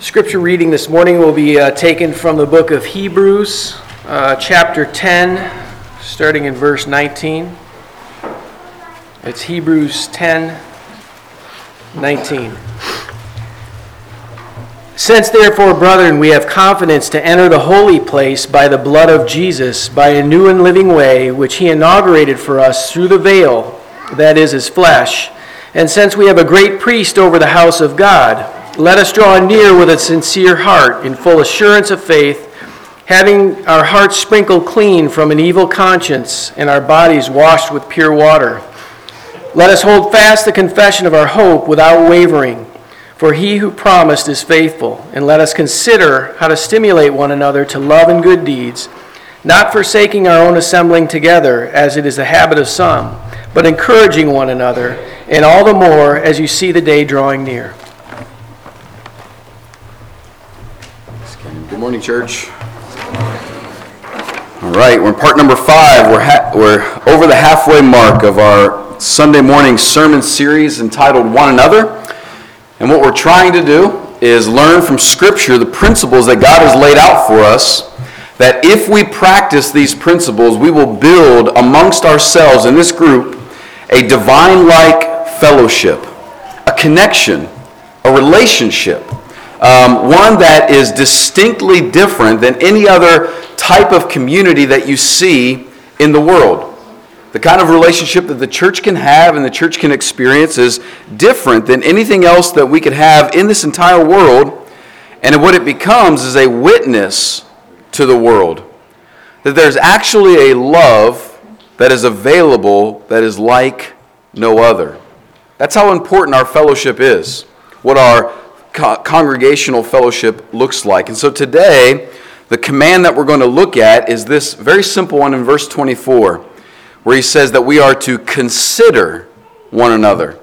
Scripture reading this morning will be uh, taken from the book of Hebrews, uh, chapter 10, starting in verse 19. It's Hebrews 10, 19. Since therefore, brethren, we have confidence to enter the holy place by the blood of Jesus, by a new and living way, which he inaugurated for us through the veil, that is his flesh. And since we have a great priest over the house of God, let us draw near with a sincere heart, in full assurance of faith, having our hearts sprinkled clean from an evil conscience and our bodies washed with pure water. Let us hold fast the confession of our hope without wavering, for he who promised is faithful. And let us consider how to stimulate one another to love and good deeds, not forsaking our own assembling together, as it is the habit of some, but encouraging one another, and all the more as you see the day drawing near. Good morning, church. All right, we're in part number five. We're, ha- we're over the halfway mark of our Sunday morning sermon series entitled One Another. And what we're trying to do is learn from Scripture the principles that God has laid out for us. That if we practice these principles, we will build amongst ourselves in this group a divine like fellowship, a connection, a relationship um, one that is distinctly different than any other type of community that you see in the world. The kind of relationship that the church can have and the church can experience is different than anything else that we could have in this entire world. And what it becomes is a witness to the world that there's actually a love that is available that is like no other. That's how important our fellowship is. What our co- congregational fellowship looks like. And so today, the command that we're going to look at is this very simple one in verse 24, where he says that we are to consider one another.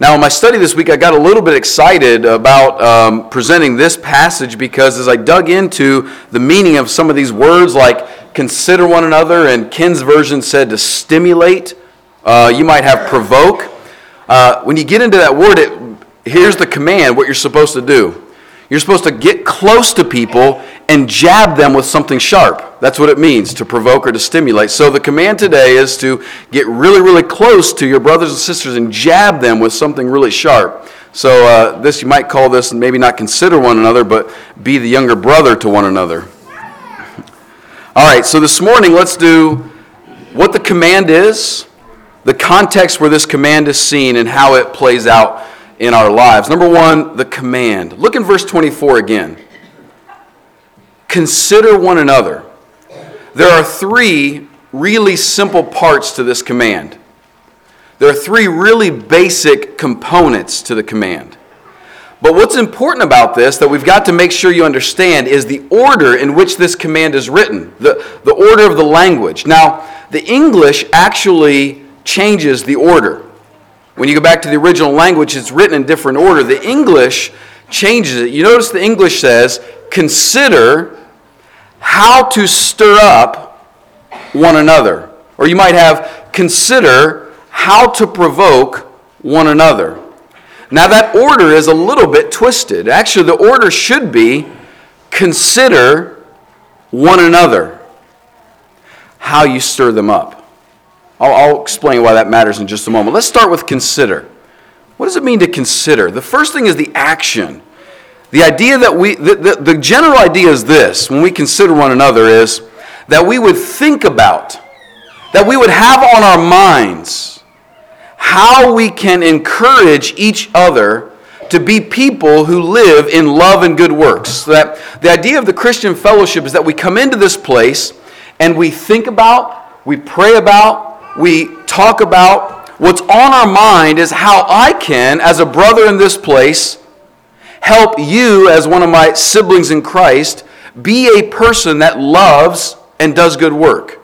Now, in my study this week, I got a little bit excited about um, presenting this passage because as I dug into the meaning of some of these words, like consider one another, and Ken's version said to stimulate, uh, you might have provoke. Uh, when you get into that word, it here's the command what you're supposed to do. You're supposed to get close to people and jab them with something sharp. That's what it means to provoke or to stimulate. So the command today is to get really, really close to your brothers and sisters and jab them with something really sharp. So uh, this you might call this and maybe not consider one another, but be the younger brother to one another. All right. So this morning let's do what the command is, the context where this command is seen, and how it plays out in our lives. Number one, the command. Look in verse 24 again. Consider one another. There are three really simple parts to this command. There are three really basic components to the command. But what's important about this that we've got to make sure you understand is the order in which this command is written, the, the order of the language. Now, the English actually changes the order. When you go back to the original language, it's written in different order. The English changes it. You notice the English says, consider how to stir up one another. Or you might have, consider how to provoke one another. Now, that order is a little bit twisted. Actually, the order should be consider one another, how you stir them up. I'll, I'll explain why that matters in just a moment. Let's start with consider. What does it mean to consider? The first thing is the action. The idea that we, the, the, the, general idea is this when we consider one another is that we would think about, that we would have on our minds how we can encourage each other to be people who live in love and good works. So that the idea of the Christian fellowship is that we come into this place and we think about, we pray about, we talk about what's on our mind is how I can, as a brother in this place, help you, as one of my siblings in Christ, be a person that loves and does good work.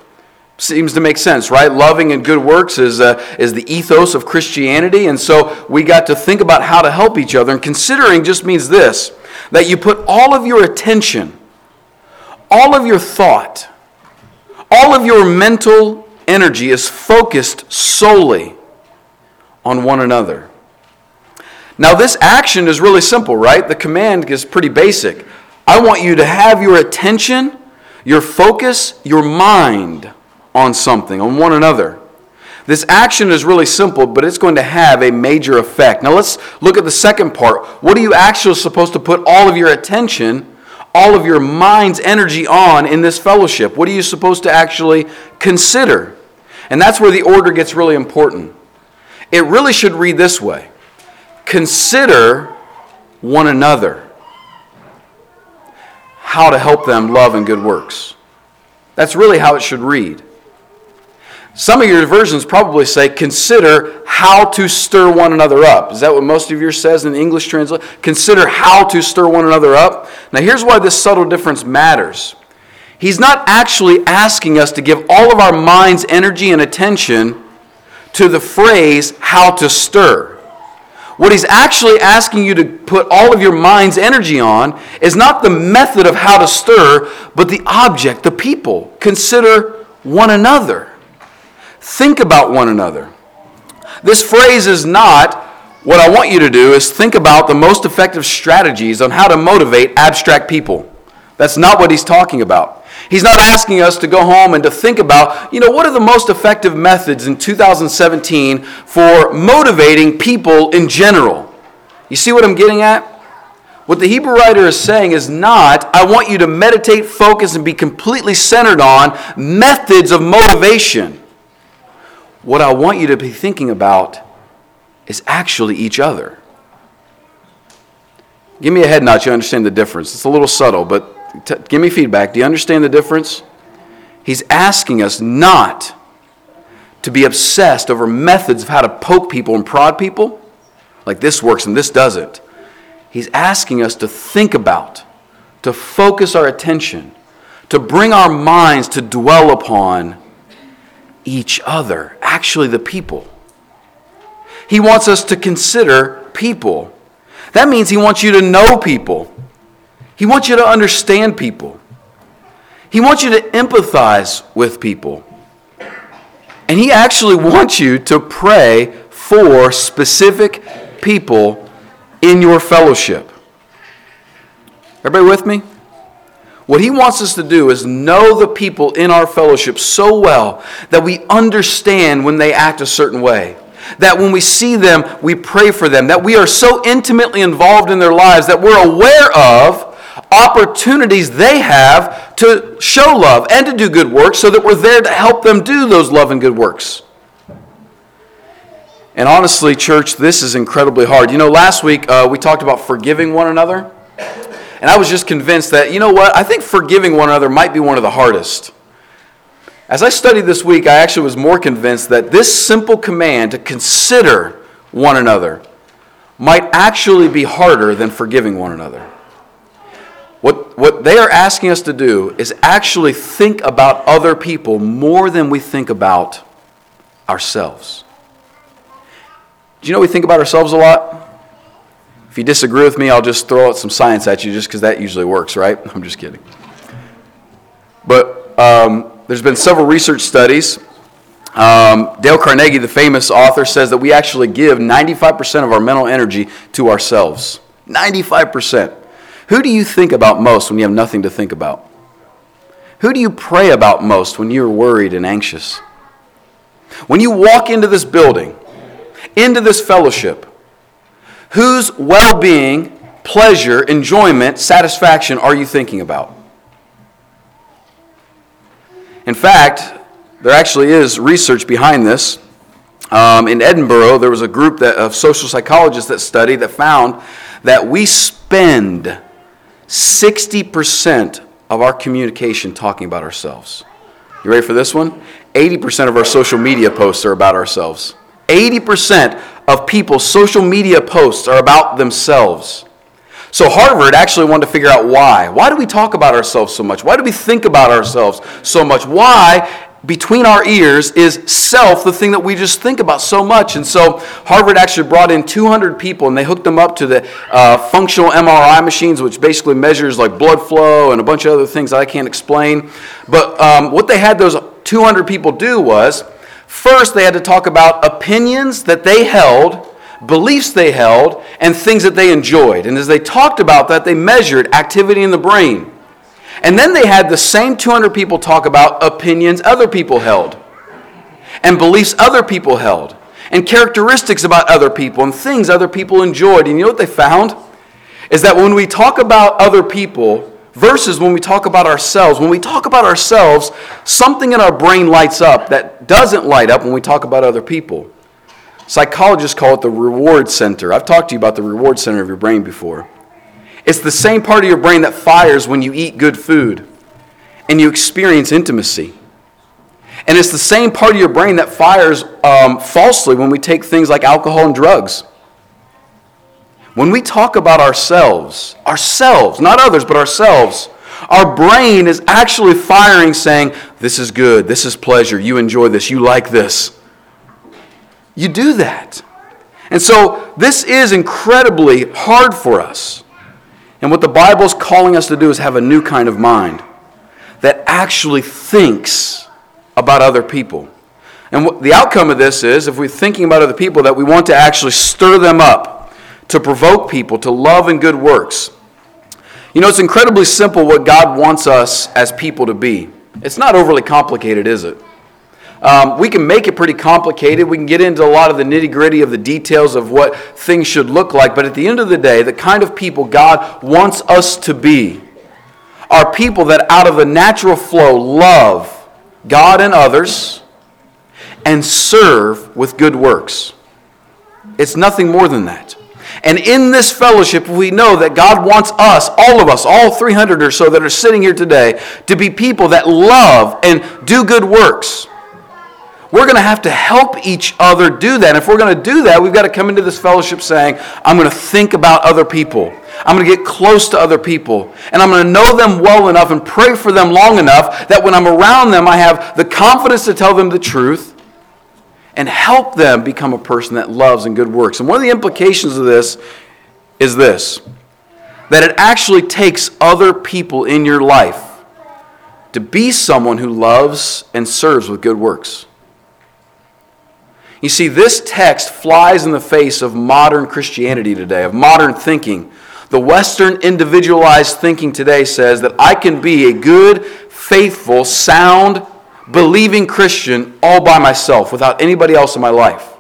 Seems to make sense, right? Loving and good works is, uh, is the ethos of Christianity. And so we got to think about how to help each other. And considering just means this that you put all of your attention, all of your thought, all of your mental energy is focused solely on one another. Now, this action is really simple, right? The command is pretty basic. I want you to have your attention, your focus, your mind on something, on one another. This action is really simple, but it's going to have a major effect. Now, let's look at the second part. What are you actually supposed to put all of your attention, all of your mind's energy on in this fellowship? What are you supposed to actually consider? And that's where the order gets really important. It really should read this way Consider one another, how to help them love and good works. That's really how it should read. Some of your versions probably say, consider how to stir one another up. Is that what most of yours says in the English translation? Consider how to stir one another up. Now, here's why this subtle difference matters. He's not actually asking us to give all of our mind's energy and attention to the phrase, how to stir. What he's actually asking you to put all of your mind's energy on is not the method of how to stir, but the object, the people. Consider one another. Think about one another. This phrase is not what I want you to do is think about the most effective strategies on how to motivate abstract people. That's not what he's talking about. He's not asking us to go home and to think about, you know, what are the most effective methods in 2017 for motivating people in general? You see what I'm getting at? What the Hebrew writer is saying is not, I want you to meditate, focus, and be completely centered on methods of motivation. What I want you to be thinking about is actually each other. Give me a head nod, you understand the difference. It's a little subtle, but T- give me feedback. Do you understand the difference? He's asking us not to be obsessed over methods of how to poke people and prod people, like this works and this doesn't. He's asking us to think about, to focus our attention, to bring our minds to dwell upon each other, actually, the people. He wants us to consider people. That means he wants you to know people. He wants you to understand people. He wants you to empathize with people. And He actually wants you to pray for specific people in your fellowship. Everybody with me? What he wants us to do is know the people in our fellowship so well that we understand when they act a certain way. That when we see them, we pray for them. That we are so intimately involved in their lives that we're aware of opportunities they have to show love and to do good works so that we're there to help them do those love and good works. And honestly, church, this is incredibly hard. You know, last week uh, we talked about forgiving one another. And I was just convinced that, you know what, I think forgiving one another might be one of the hardest. As I studied this week, I actually was more convinced that this simple command to consider one another might actually be harder than forgiving one another. What, what they are asking us to do is actually think about other people more than we think about ourselves. Do you know we think about ourselves a lot? If you disagree with me, I'll just throw out some science at you just because that usually works, right? I'm just kidding. But um, there's been several research studies. Um, Dale Carnegie, the famous author, says that we actually give 95% of our mental energy to ourselves. 95%. Who do you think about most when you have nothing to think about? Who do you pray about most when you're worried and anxious? When you walk into this building, into this fellowship, whose well being, pleasure, enjoyment, satisfaction are you thinking about? In fact, there actually is research behind this. Um, in Edinburgh, there was a group that, of social psychologists that studied that found that we spend 60% of our communication talking about ourselves. You ready for this one? 80% of our social media posts are about ourselves. 80% of people's social media posts are about themselves. So Harvard actually wanted to figure out why. Why do we talk about ourselves so much? Why do we think about ourselves so much? Why between our ears is self, the thing that we just think about so much. And so Harvard actually brought in 200 people and they hooked them up to the uh, functional MRI machines, which basically measures like blood flow and a bunch of other things I can't explain. But um, what they had those 200 people do was first they had to talk about opinions that they held beliefs they held, and things that they enjoyed. And as they talked about that, they measured activity in the brain. And then they had the same 200 people talk about opinions other people held, and beliefs other people held, and characteristics about other people, and things other people enjoyed. And you know what they found? Is that when we talk about other people, versus when we talk about ourselves. When we talk about ourselves, something in our brain lights up that doesn't light up when we talk about other people. Psychologists call it the reward center. I've talked to you about the reward center of your brain before. It's the same part of your brain that fires when you eat good food and you experience intimacy. And it's the same part of your brain that fires um, falsely when we take things like alcohol and drugs. When we talk about ourselves, ourselves, not others, but ourselves, our brain is actually firing saying, This is good, this is pleasure, you enjoy this, you like this. You do that. And so this is incredibly hard for us. And what the Bible is calling us to do is have a new kind of mind that actually thinks about other people. And what, the outcome of this is, if we're thinking about other people, that we want to actually stir them up to provoke people to love and good works. You know, it's incredibly simple what God wants us as people to be. It's not overly complicated, is it? Um, we can make it pretty complicated. We can get into a lot of the nitty gritty of the details of what things should look like. But at the end of the day, the kind of people God wants us to be are people that, out of a natural flow, love God and others and serve with good works. It's nothing more than that. And in this fellowship, we know that God wants us, all of us, all 300 or so that are sitting here today, to be people that love and do good works. We're going to have to help each other do that. And if we're going to do that, we've got to come into this fellowship saying, I'm going to think about other people. I'm going to get close to other people. And I'm going to know them well enough and pray for them long enough that when I'm around them, I have the confidence to tell them the truth and help them become a person that loves and good works. And one of the implications of this is this that it actually takes other people in your life to be someone who loves and serves with good works. You see, this text flies in the face of modern Christianity today, of modern thinking. The Western individualized thinking today says that I can be a good, faithful, sound, believing Christian all by myself without anybody else in my life.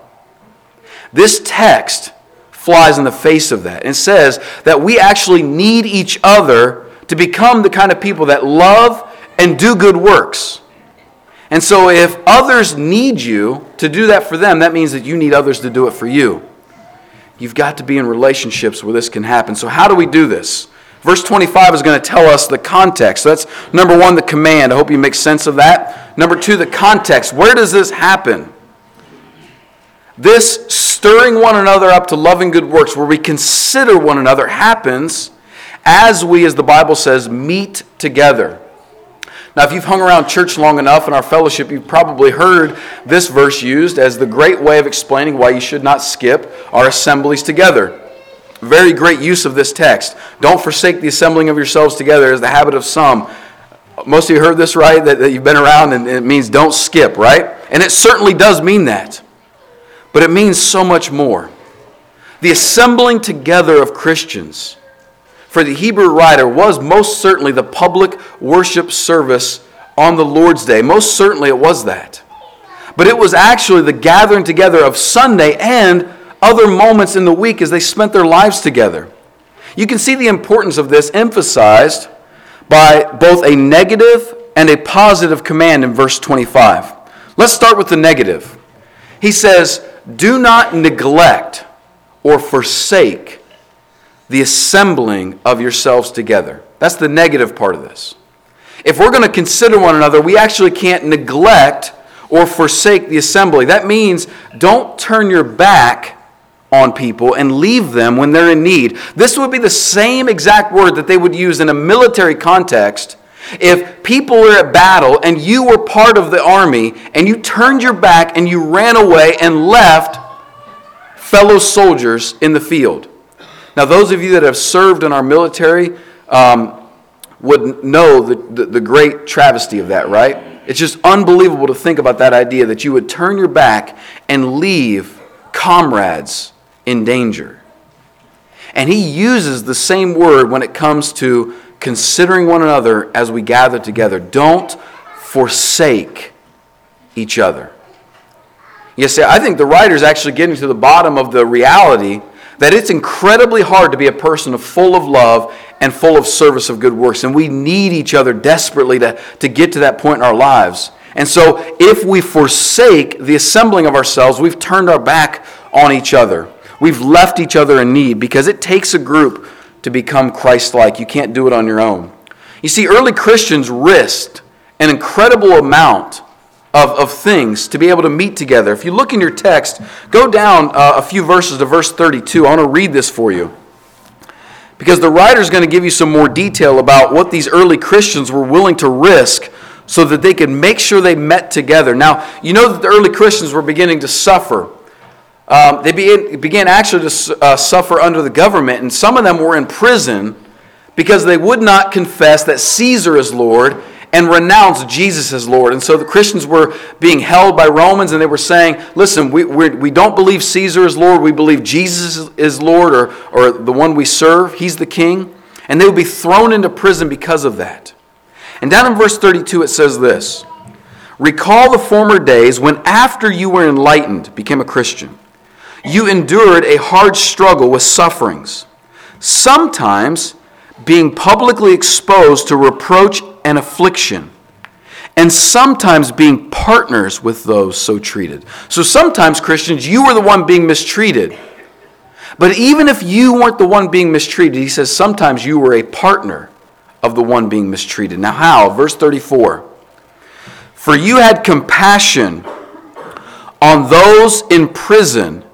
This text flies in the face of that and says that we actually need each other to become the kind of people that love and do good works. And so, if others need you to do that for them, that means that you need others to do it for you. You've got to be in relationships where this can happen. So, how do we do this? Verse 25 is going to tell us the context. So that's number one, the command. I hope you make sense of that. Number two, the context. Where does this happen? This stirring one another up to loving good works, where we consider one another, happens as we, as the Bible says, meet together. Now, if you've hung around church long enough in our fellowship, you've probably heard this verse used as the great way of explaining why you should not skip our assemblies together. Very great use of this text. Don't forsake the assembling of yourselves together as the habit of some. Most of you heard this, right? That, that you've been around and it means don't skip, right? And it certainly does mean that. But it means so much more. The assembling together of Christians for the Hebrew writer was most certainly the public worship service on the Lord's Day. Most certainly it was that. But it was actually the gathering together of Sunday and other moments in the week as they spent their lives together. You can see the importance of this emphasized by both a negative and a positive command in verse 25. Let's start with the negative. He says, Do not neglect or forsake the assembling of yourselves together. That's the negative part of this. If we're going to consider one another, we actually can't neglect or forsake the assembly. That means don't turn your back on people and leave them when they're in need. This would be the same exact word that they would use in a military context if people were at battle and you were part of the army and you turned your back and you ran away and left fellow soldiers in the field. Now, those of you that have served in our military um, would know the, the, the great travesty of that, right? It's just unbelievable to think about that idea that you would turn your back and leave comrades in danger. And he uses the same word when it comes to considering one another as we gather together. Don't forsake each other. You see, I think the writer is actually getting to the bottom of the reality that it's incredibly hard to be a person full of love and full of service of good works. And we need each other desperately to, to get to that point in our lives. And so, if we forsake the assembling of ourselves, we've turned our back on each other. We've left each other in need because it takes a group to become Christ like. You can't do it on your own. You see, early Christians risked an incredible amount of, of things to be able to meet together. If you look in your text, go down uh, a few verses to verse 32. I want to read this for you. Because the writer is going to give you some more detail about what these early Christians were willing to risk so that they could make sure they met together. Now, you know that the early Christians were beginning to suffer. Um, they began, began actually to uh, suffer under the government, and some of them were in prison because they would not confess that Caesar is Lord and renounce Jesus as Lord. And so the Christians were being held by Romans and they were saying, listen, we, we're, we do not believe Caesar is Lord, we believe Jesus is Lord or, or the one we serve, he's the king. And they would be thrown into prison because of that. And down in verse 32 it says this Recall the former days when, after you were enlightened, became a Christian, you endured a hard struggle with sufferings, sometimes being publicly exposed to reproach and affliction, and sometimes being partners with those so treated. So sometimes, Christians, you were the one being mistreated. But even if you weren't the one being mistreated, he says sometimes you were a partner of the one being mistreated. Now, how? Verse 34 For you had compassion on those in prison,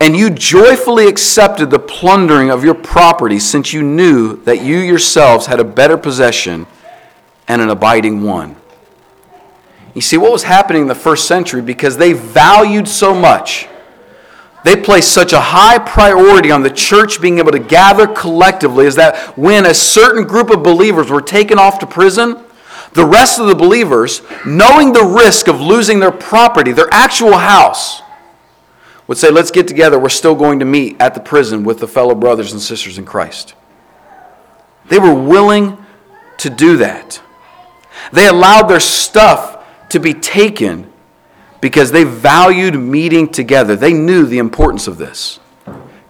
and you joyfully accepted the plundering of your property, since you knew that you yourselves had a better possession and an abiding one. You see, what was happening in the first century because they valued so much. They placed such a high priority on the church being able to gather collectively is that when a certain group of believers were taken off to prison, the rest of the believers, knowing the risk of losing their property, their actual house, would say, Let's get together. We're still going to meet at the prison with the fellow brothers and sisters in Christ. They were willing to do that. They allowed their stuff to be taken because they valued meeting together. They knew the importance of this.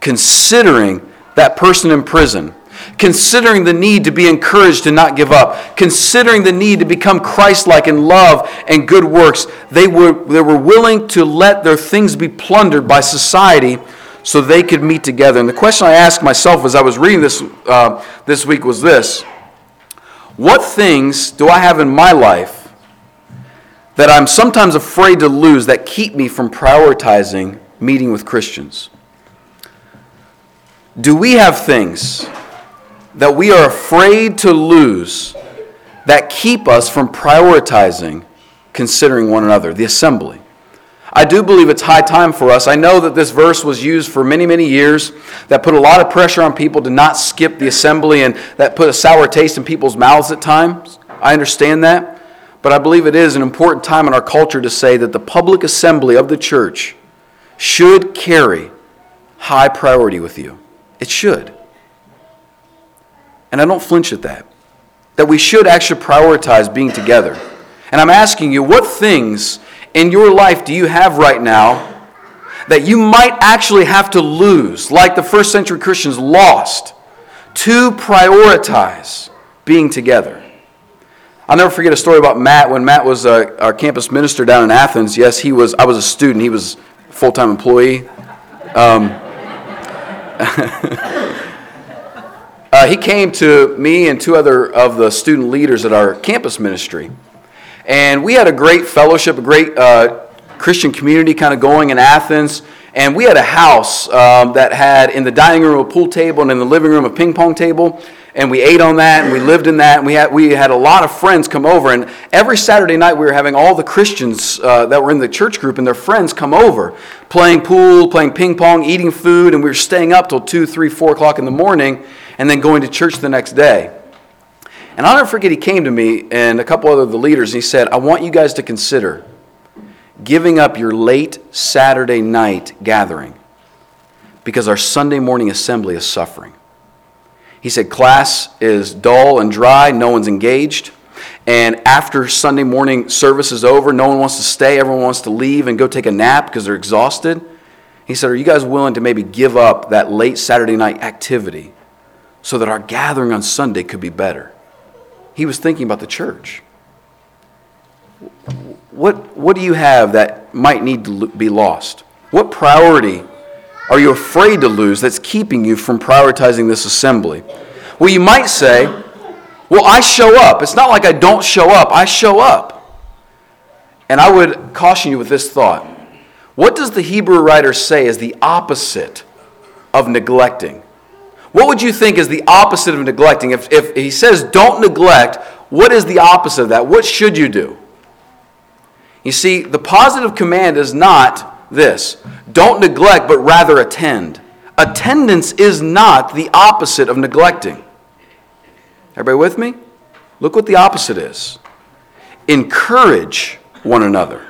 Considering that person in prison, considering the need to be encouraged to not give up, considering the need to become Christ like in love and good works, they were, they were willing to let their things be plundered by society so they could meet together. And the question I asked myself as I was reading this uh, this week was this what things do I have in my life that I'm sometimes afraid to lose that keep me from prioritizing meeting with Christians? Do we have things that we are afraid to lose that keep us from prioritizing considering one another, the assembly? I do believe it's high time for us. I know that this verse was used for many, many years, that put a lot of pressure on people to not skip the assembly and that put a sour taste in people's mouths at times. I understand that. But I believe it is an important time in our culture to say that the public assembly of the church should carry high priority with you. It should. And I don't flinch at that. That we should actually prioritize being together. And I'm asking you, what things in your life do you have right now that you might actually have to lose, like the first century Christians lost, to prioritize being together? I'll never forget a story about Matt when Matt was uh, our campus minister down in Athens. Yes, he was. I was a student. He was a full-time employee. Um, uh, he came to me and two other of the student leaders at our campus ministry, and we had a great fellowship, a great uh, Christian community kind of going in Athens. And we had a house um, that had in the dining room a pool table and in the living room a ping pong table. And we ate on that and we lived in that. And we had, we had a lot of friends come over. And every Saturday night we were having all the Christians uh, that were in the church group and their friends come over, playing pool, playing ping pong, eating food. And we were staying up till 2, 3, 4 o'clock in the morning and then going to church the next day. And I'll never forget, he came to me and a couple other the leaders, and he said, I want you guys to consider giving up your late Saturday night gathering because our Sunday morning assembly is suffering. He said, Class is dull and dry, no one's engaged. And after Sunday morning service is over, no one wants to stay. Everyone wants to leave and go take a nap because they're exhausted. He said, Are you guys willing to maybe give up that late Saturday night activity so that our gathering on Sunday could be better? He was thinking about the church. What, what do you have that might need to be lost? What priority are you afraid to lose that's keeping you from prioritizing this assembly? Well, you might say, Well, I show up. It's not like I don't show up, I show up. And I would caution you with this thought. What does the Hebrew writer say is the opposite of neglecting? What would you think is the opposite of neglecting? If, if he says don't neglect, what is the opposite of that? What should you do? You see, the positive command is not this don't neglect, but rather attend. Attendance is not the opposite of neglecting. Everybody with me? Look what the opposite is encourage one another.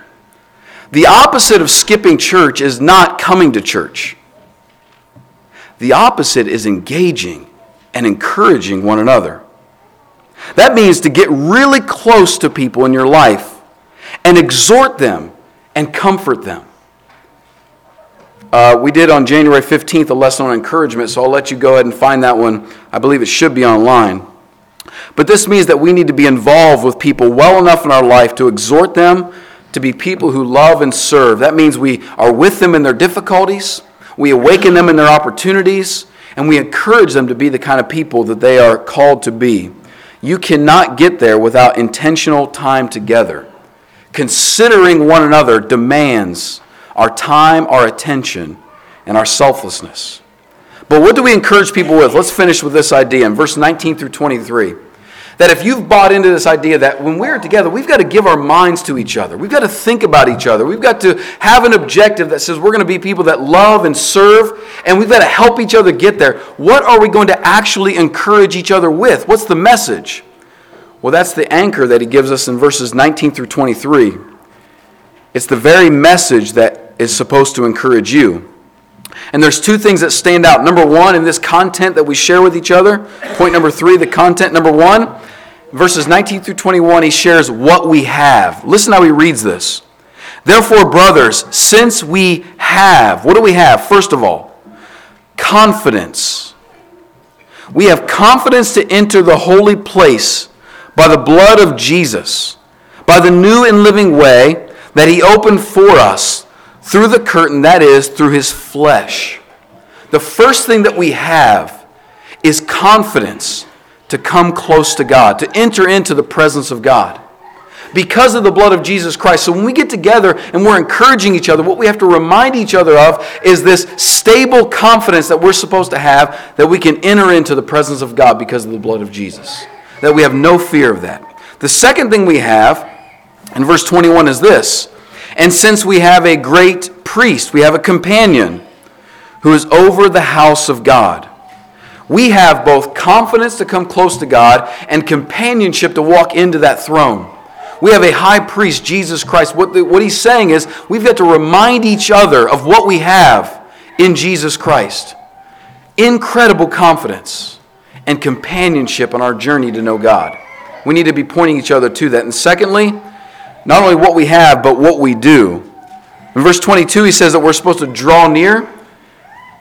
The opposite of skipping church is not coming to church. The opposite is engaging and encouraging one another. That means to get really close to people in your life and exhort them and comfort them. Uh, we did on January 15th a lesson on encouragement, so I'll let you go ahead and find that one. I believe it should be online. But this means that we need to be involved with people well enough in our life to exhort them to be people who love and serve. That means we are with them in their difficulties. We awaken them in their opportunities, and we encourage them to be the kind of people that they are called to be. You cannot get there without intentional time together. Considering one another demands our time, our attention, and our selflessness. But what do we encourage people with? Let's finish with this idea in verse 19 through 23 that if you've bought into this idea that when we're together, we've got to give our minds to each other, we've got to think about each other, we've got to have an objective that says we're going to be people that love and serve, and we've got to help each other get there. What are we going to actually encourage each other with? What's the message? Well, that's the anchor that he gives us in verses 19 through 23. It's the very message that is supposed to encourage you. And there's two things that stand out. Number one, in this content that we share with each other. Point number three, the content. Number one, verses 19 through 21, he shares what we have. Listen how he reads this. Therefore, brothers, since we have, what do we have? First of all, confidence. We have confidence to enter the holy place by the blood of Jesus, by the new and living way that he opened for us through the curtain, that is, through his flesh. The first thing that we have is confidence to come close to God, to enter into the presence of God. Because of the blood of Jesus Christ. So when we get together and we're encouraging each other, what we have to remind each other of is this stable confidence that we're supposed to have that we can enter into the presence of God because of the blood of Jesus. That we have no fear of that. The second thing we have in verse 21 is this and since we have a great priest, we have a companion who is over the house of God. We have both confidence to come close to God and companionship to walk into that throne. We have a high priest, Jesus Christ. What, the, what he's saying is we've got to remind each other of what we have in Jesus Christ. Incredible confidence and companionship on our journey to know God. We need to be pointing each other to that. And secondly, not only what we have, but what we do. In verse 22, he says that we're supposed to draw near.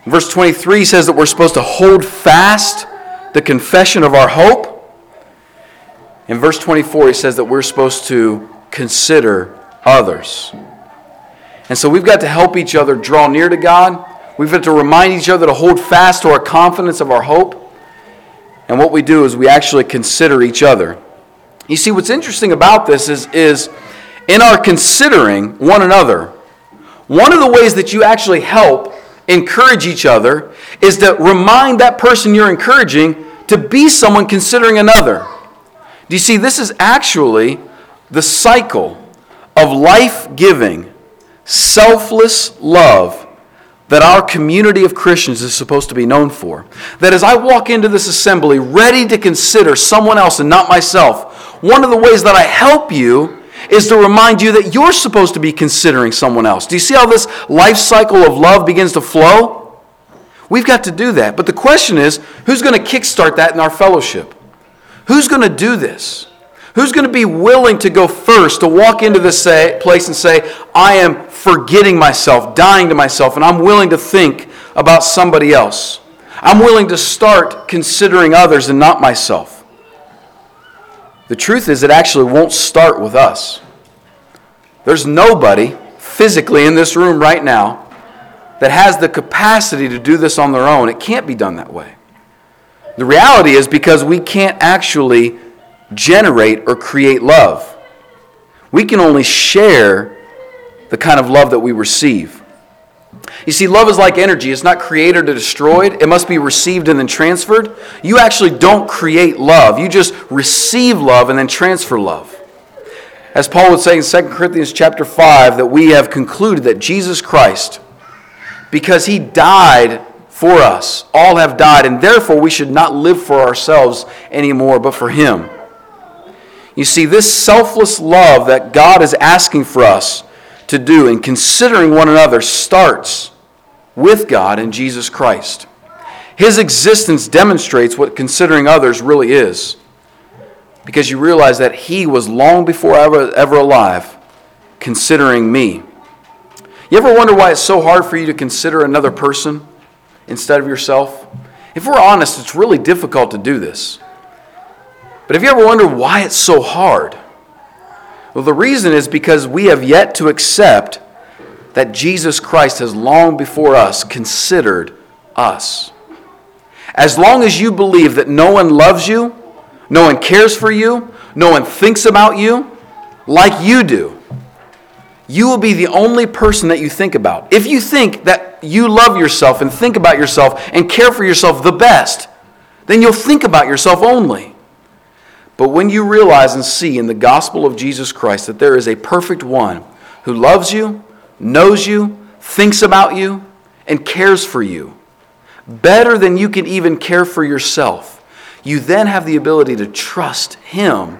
Verse 23, he says that we're supposed to hold fast the confession of our hope. In verse 24, he says that we're supposed to consider others. And so we've got to help each other draw near to God. We've got to remind each other to hold fast to our confidence of our hope. And what we do is we actually consider each other. You see, what's interesting about this is, is in our considering one another, one of the ways that you actually help encourage each other is to remind that person you're encouraging to be someone considering another. Do you see, this is actually the cycle of life giving, selfless love that our community of Christians is supposed to be known for. That as I walk into this assembly ready to consider someone else and not myself, one of the ways that I help you is to remind you that you're supposed to be considering someone else. Do you see how this life cycle of love begins to flow? We've got to do that. But the question is who's going to kickstart that in our fellowship? Who's going to do this? Who's going to be willing to go first to walk into this say, place and say, I am forgetting myself, dying to myself, and I'm willing to think about somebody else? I'm willing to start considering others and not myself. The truth is, it actually won't start with us. There's nobody physically in this room right now that has the capacity to do this on their own. It can't be done that way. The reality is because we can't actually generate or create love. We can only share the kind of love that we receive. You see, love is like energy. It's not created or destroyed. It must be received and then transferred. You actually don't create love. You just receive love and then transfer love. As Paul would say in 2 Corinthians chapter 5, that we have concluded that Jesus Christ, because he died for us, all have died, and therefore we should not live for ourselves anymore, but for him. You see, this selfless love that God is asking for us to do in considering one another starts with God and Jesus Christ. His existence demonstrates what considering others really is because you realize that He was long before I ever, ever alive considering me. You ever wonder why it's so hard for you to consider another person instead of yourself? If we're honest, it's really difficult to do this. But have you ever wondered why it's so hard? Well, the reason is because we have yet to accept that Jesus Christ has long before us considered us. As long as you believe that no one loves you, no one cares for you, no one thinks about you like you do, you will be the only person that you think about. If you think that you love yourself and think about yourself and care for yourself the best, then you'll think about yourself only. But when you realize and see in the gospel of Jesus Christ that there is a perfect one who loves you, knows you, thinks about you, and cares for you, better than you can even care for yourself, you then have the ability to trust Him,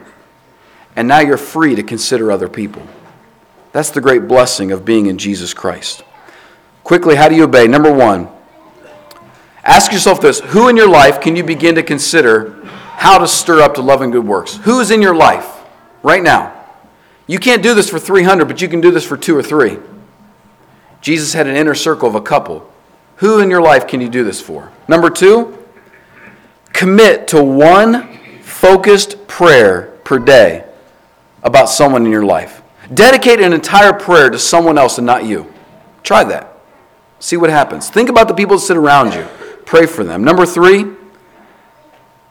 and now you're free to consider other people. That's the great blessing of being in Jesus Christ. Quickly, how do you obey? Number one, ask yourself this Who in your life can you begin to consider how to stir up to love and good works. Who is in your life right now? You can't do this for 300, but you can do this for two or three. Jesus had an inner circle of a couple. Who in your life can you do this for? Number two, commit to one focused prayer per day about someone in your life. Dedicate an entire prayer to someone else and not you. Try that. See what happens. Think about the people that sit around you. Pray for them. Number three,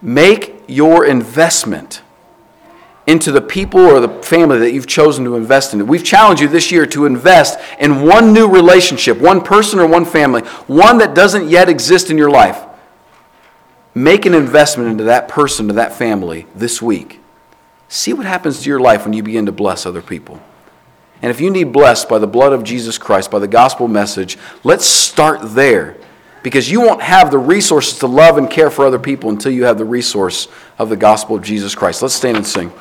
Make your investment into the people or the family that you've chosen to invest in. We've challenged you this year to invest in one new relationship, one person or one family, one that doesn't yet exist in your life. Make an investment into that person, to that family this week. See what happens to your life when you begin to bless other people. And if you need blessed by the blood of Jesus Christ, by the gospel message, let's start there because you won't have the resources to love and care for other people until you have the resource of the gospel of Jesus Christ. Let's stand and sing.